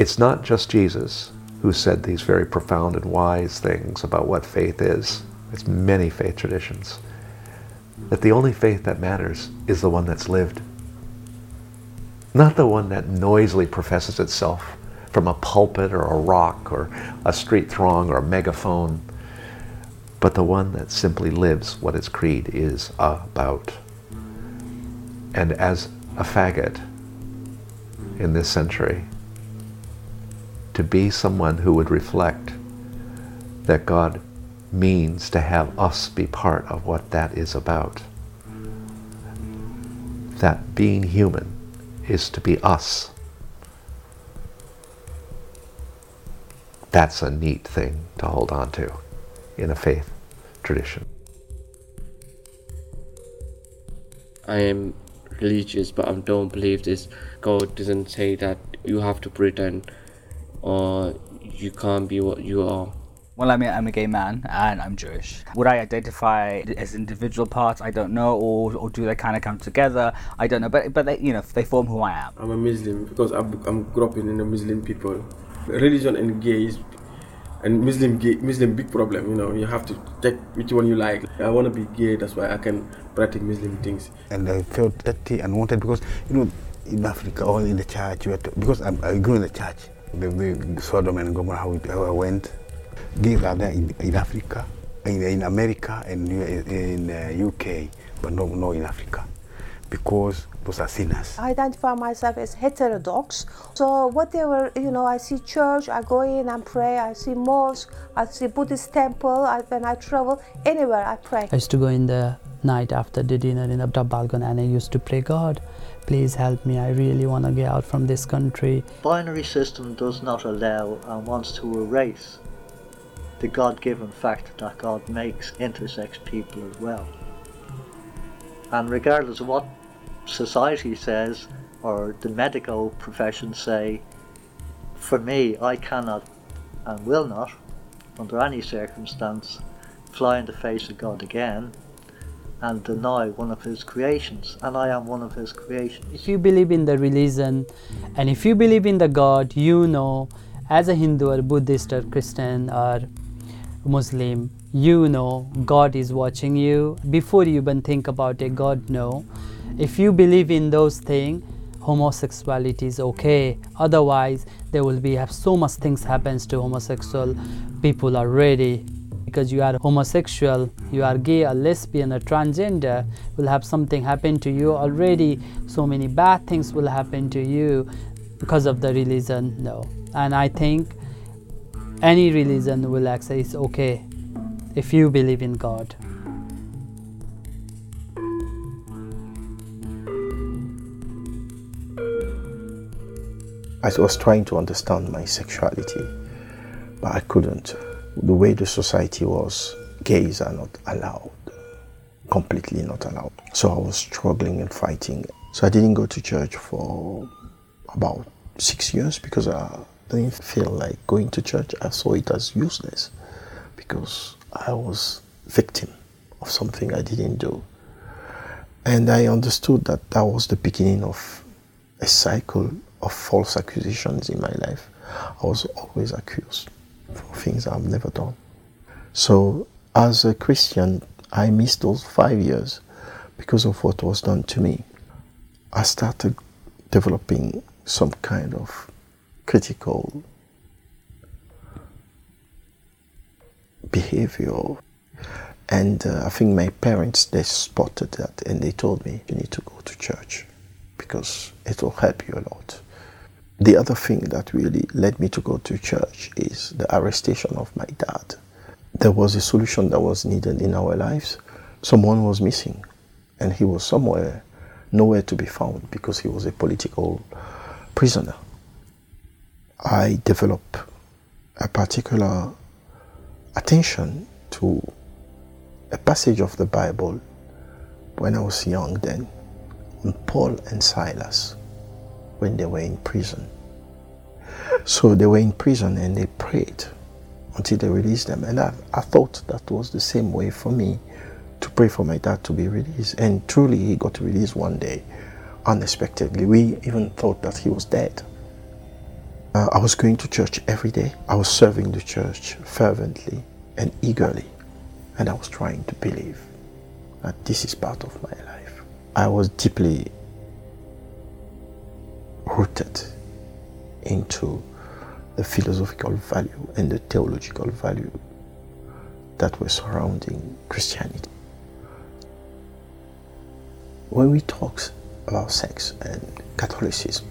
It's not just Jesus who said these very profound and wise things about what faith is. It's many faith traditions. That the only faith that matters is the one that's lived. Not the one that noisily professes itself from a pulpit or a rock or a street throng or a megaphone, but the one that simply lives what its creed is about. And as a faggot in this century, to be someone who would reflect that God means to have us be part of what that is about. That being human is to be us. That's a neat thing to hold on to in a faith tradition. I am religious, but I don't believe this. God doesn't say that you have to pretend or you can't be what you are. Well, I mean, I'm a gay man and I'm Jewish. Would I identify as individual parts? I don't know, or, or do they kind of come together? I don't know, but but they, you know, they form who I am. I'm a Muslim because I'm, I'm grew up in a Muslim people. Religion and gays and Muslim gay, Muslim big problem. You know, you have to take which one you like. I want to be gay, that's why I can practice Muslim things. And I felt dirty and wanted because you know in Africa or in the church, to, because I'm, I grew in the church the, the Sodom and Gomorrah, how, it, how I went. Gays are there in, in Africa, in, in America and in, in uh, UK, but no, no in Africa, because those are sinners. I identify myself as heterodox. So whatever, you know, I see church, I go in and pray, I see mosque, I see Buddhist temple, I, when I travel, anywhere I pray. I used to go in the night after the dinner in the balcony and I used to pray, God, please help me, I really want to get out from this country. Binary system does not allow and wants to erase the God-given fact that God makes intersex people as well. And regardless of what society says or the medical profession say, for me, I cannot and will not, under any circumstance, fly in the face of God again and deny one of his creations and i am one of his creations. If you believe in the religion and if you believe in the god you know as a hindu or buddhist or christian or muslim you know god is watching you. Before you even think about it god know. If you believe in those things homosexuality is okay. Otherwise there will be have so much things happens to homosexual people already because you are homosexual, you are gay, a lesbian, a transgender, will have something happen to you already. So many bad things will happen to you because of the religion. No. And I think any religion will say it's okay if you believe in God. I was trying to understand my sexuality, but I couldn't the way the society was, gays are not allowed, completely not allowed. So I was struggling and fighting. So I didn't go to church for about six years because I didn't feel like going to church. I saw it as useless because I was victim of something I didn't do. And I understood that that was the beginning of a cycle of false accusations in my life. I was always accused for things I've never done. So, as a Christian, I missed those five years because of what was done to me. I started developing some kind of critical behavior. And uh, I think my parents, they spotted that and they told me, you need to go to church because it will help you a lot. The other thing that really led me to go to church is the arrestation of my dad. There was a solution that was needed in our lives. Someone was missing, and he was somewhere, nowhere to be found because he was a political prisoner. I developed a particular attention to a passage of the Bible when I was young then, on Paul and Silas when they were in prison. So they were in prison and they prayed until they released them. And I, I thought that was the same way for me to pray for my dad to be released. And truly, he got released one day unexpectedly. We even thought that he was dead. Uh, I was going to church every day. I was serving the church fervently and eagerly. And I was trying to believe that this is part of my life. I was deeply rooted into the philosophical value and the theological value that were surrounding Christianity. When we talk about sex and Catholicism,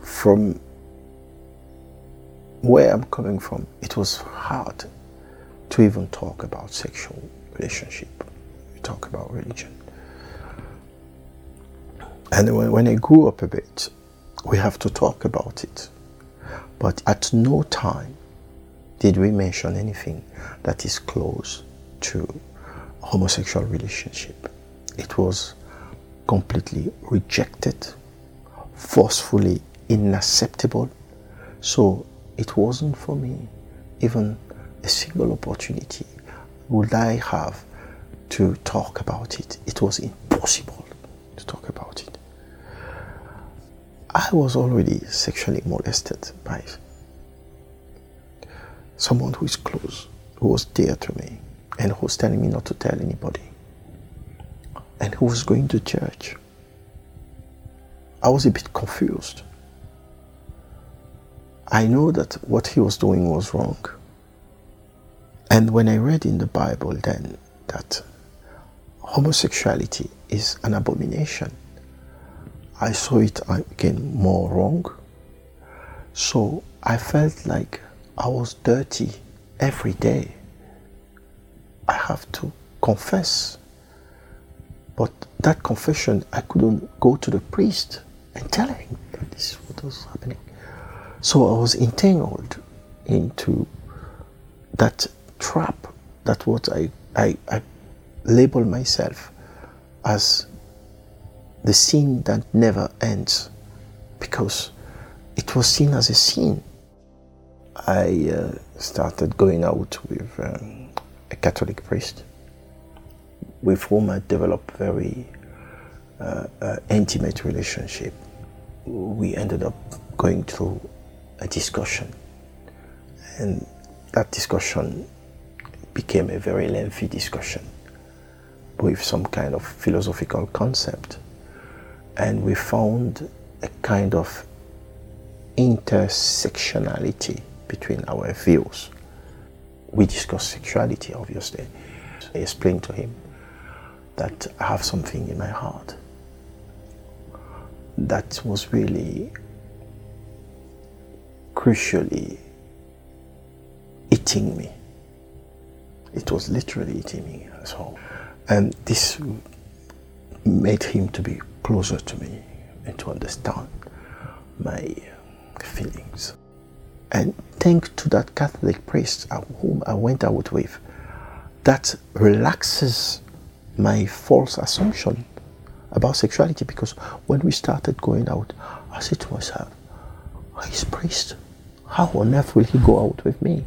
from where I'm coming from, it was hard to even talk about sexual relationship. We talk about religion. And when, I grew up a bit, we have to talk about it. But at no time did we mention anything that is close to homosexual relationship. It was completely rejected, forcefully unacceptable. So it wasn't for me even a single opportunity would I have to talk about it. It was impossible to talk about it. I was already sexually molested by someone who is close, who was dear to me, and who was telling me not to tell anybody, and who was going to church. I was a bit confused. I know that what he was doing was wrong. And when I read in the Bible then that homosexuality is an abomination, I saw it again more wrong. So I felt like I was dirty every day. I have to confess. But that confession, I couldn't go to the priest and tell him that this is what was happening. So I was entangled into that trap, that what I, I, I label myself as the sin that never ends because it was seen as a sin I uh, started going out with um, a Catholic priest with whom I developed very uh, uh, intimate relationship. We ended up going through a discussion, and that discussion became a very lengthy discussion with some kind of philosophical concept, and we found a kind of intersectionality between our views. We discussed sexuality, obviously. I explained to him that I have something in my heart that was really crucially eating me. It was literally eating me as well. And this made him to be closer to me and to understand my feelings. And thanks to that Catholic priest whom I went out with, that relaxes my false assumption about sexuality because when we started going out, I said to myself, he's a priest. How on earth will he go out with me?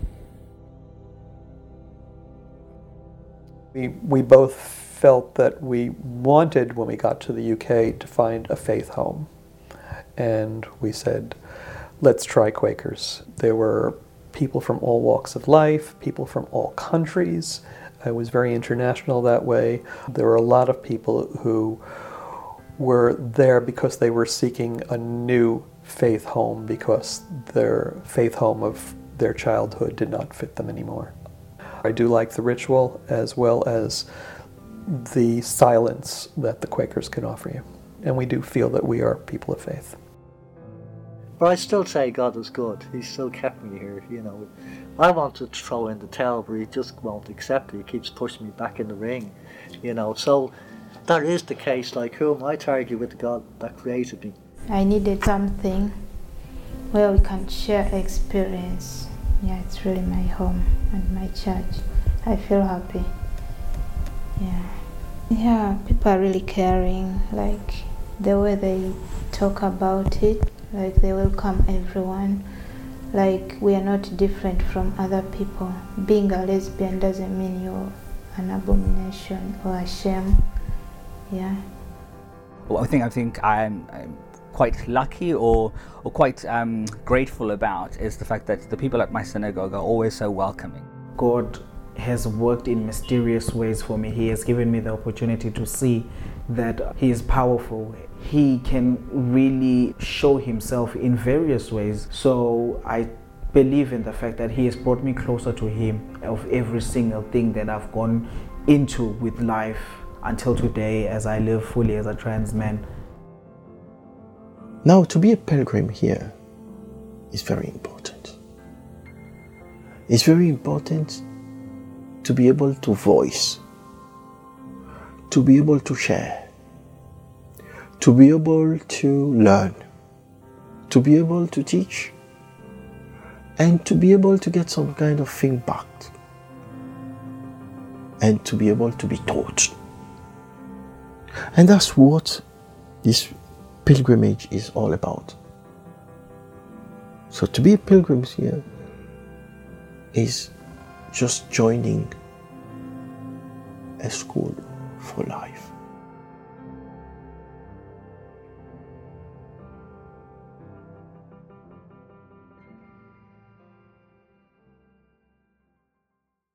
We, we both felt that we wanted, when we got to the UK, to find a faith home. And we said, let's try Quakers. There were people from all walks of life, people from all countries. It was very international that way. There were a lot of people who were there because they were seeking a new faith home because their faith home of their childhood did not fit them anymore. I do like the ritual as well as the silence that the Quakers can offer you. And we do feel that we are people of faith. But I still say God is good. He still kept me here, you know. I want to throw in the towel, but he just won't accept it. He keeps pushing me back in the ring, you know. So that is the case. Like, who am I to argue with the God that created me? I needed something where we can share experience. Yeah, it's really my home and my church. I feel happy. Yeah. Yeah, people are really caring. Like, the way they talk about it like they welcome everyone like we are not different from other people being a lesbian doesn't mean you're an abomination or a shame yeah well, I think I think I'm, I'm quite lucky or or quite um, grateful about is the fact that the people at my synagogue are always so welcoming. God has worked in mysterious ways for me. He has given me the opportunity to see that He is powerful. He can really show Himself in various ways. So I believe in the fact that He has brought me closer to Him of every single thing that I've gone into with life until today as I live fully as a trans man. Now, to be a pilgrim here is very important. It's very important to be able to voice, to be able to share, to be able to learn, to be able to teach, and to be able to get some kind of feedback, and to be able to be taught. And that's what this pilgrimage is all about. So to be a pilgrim here is just joining a school for life.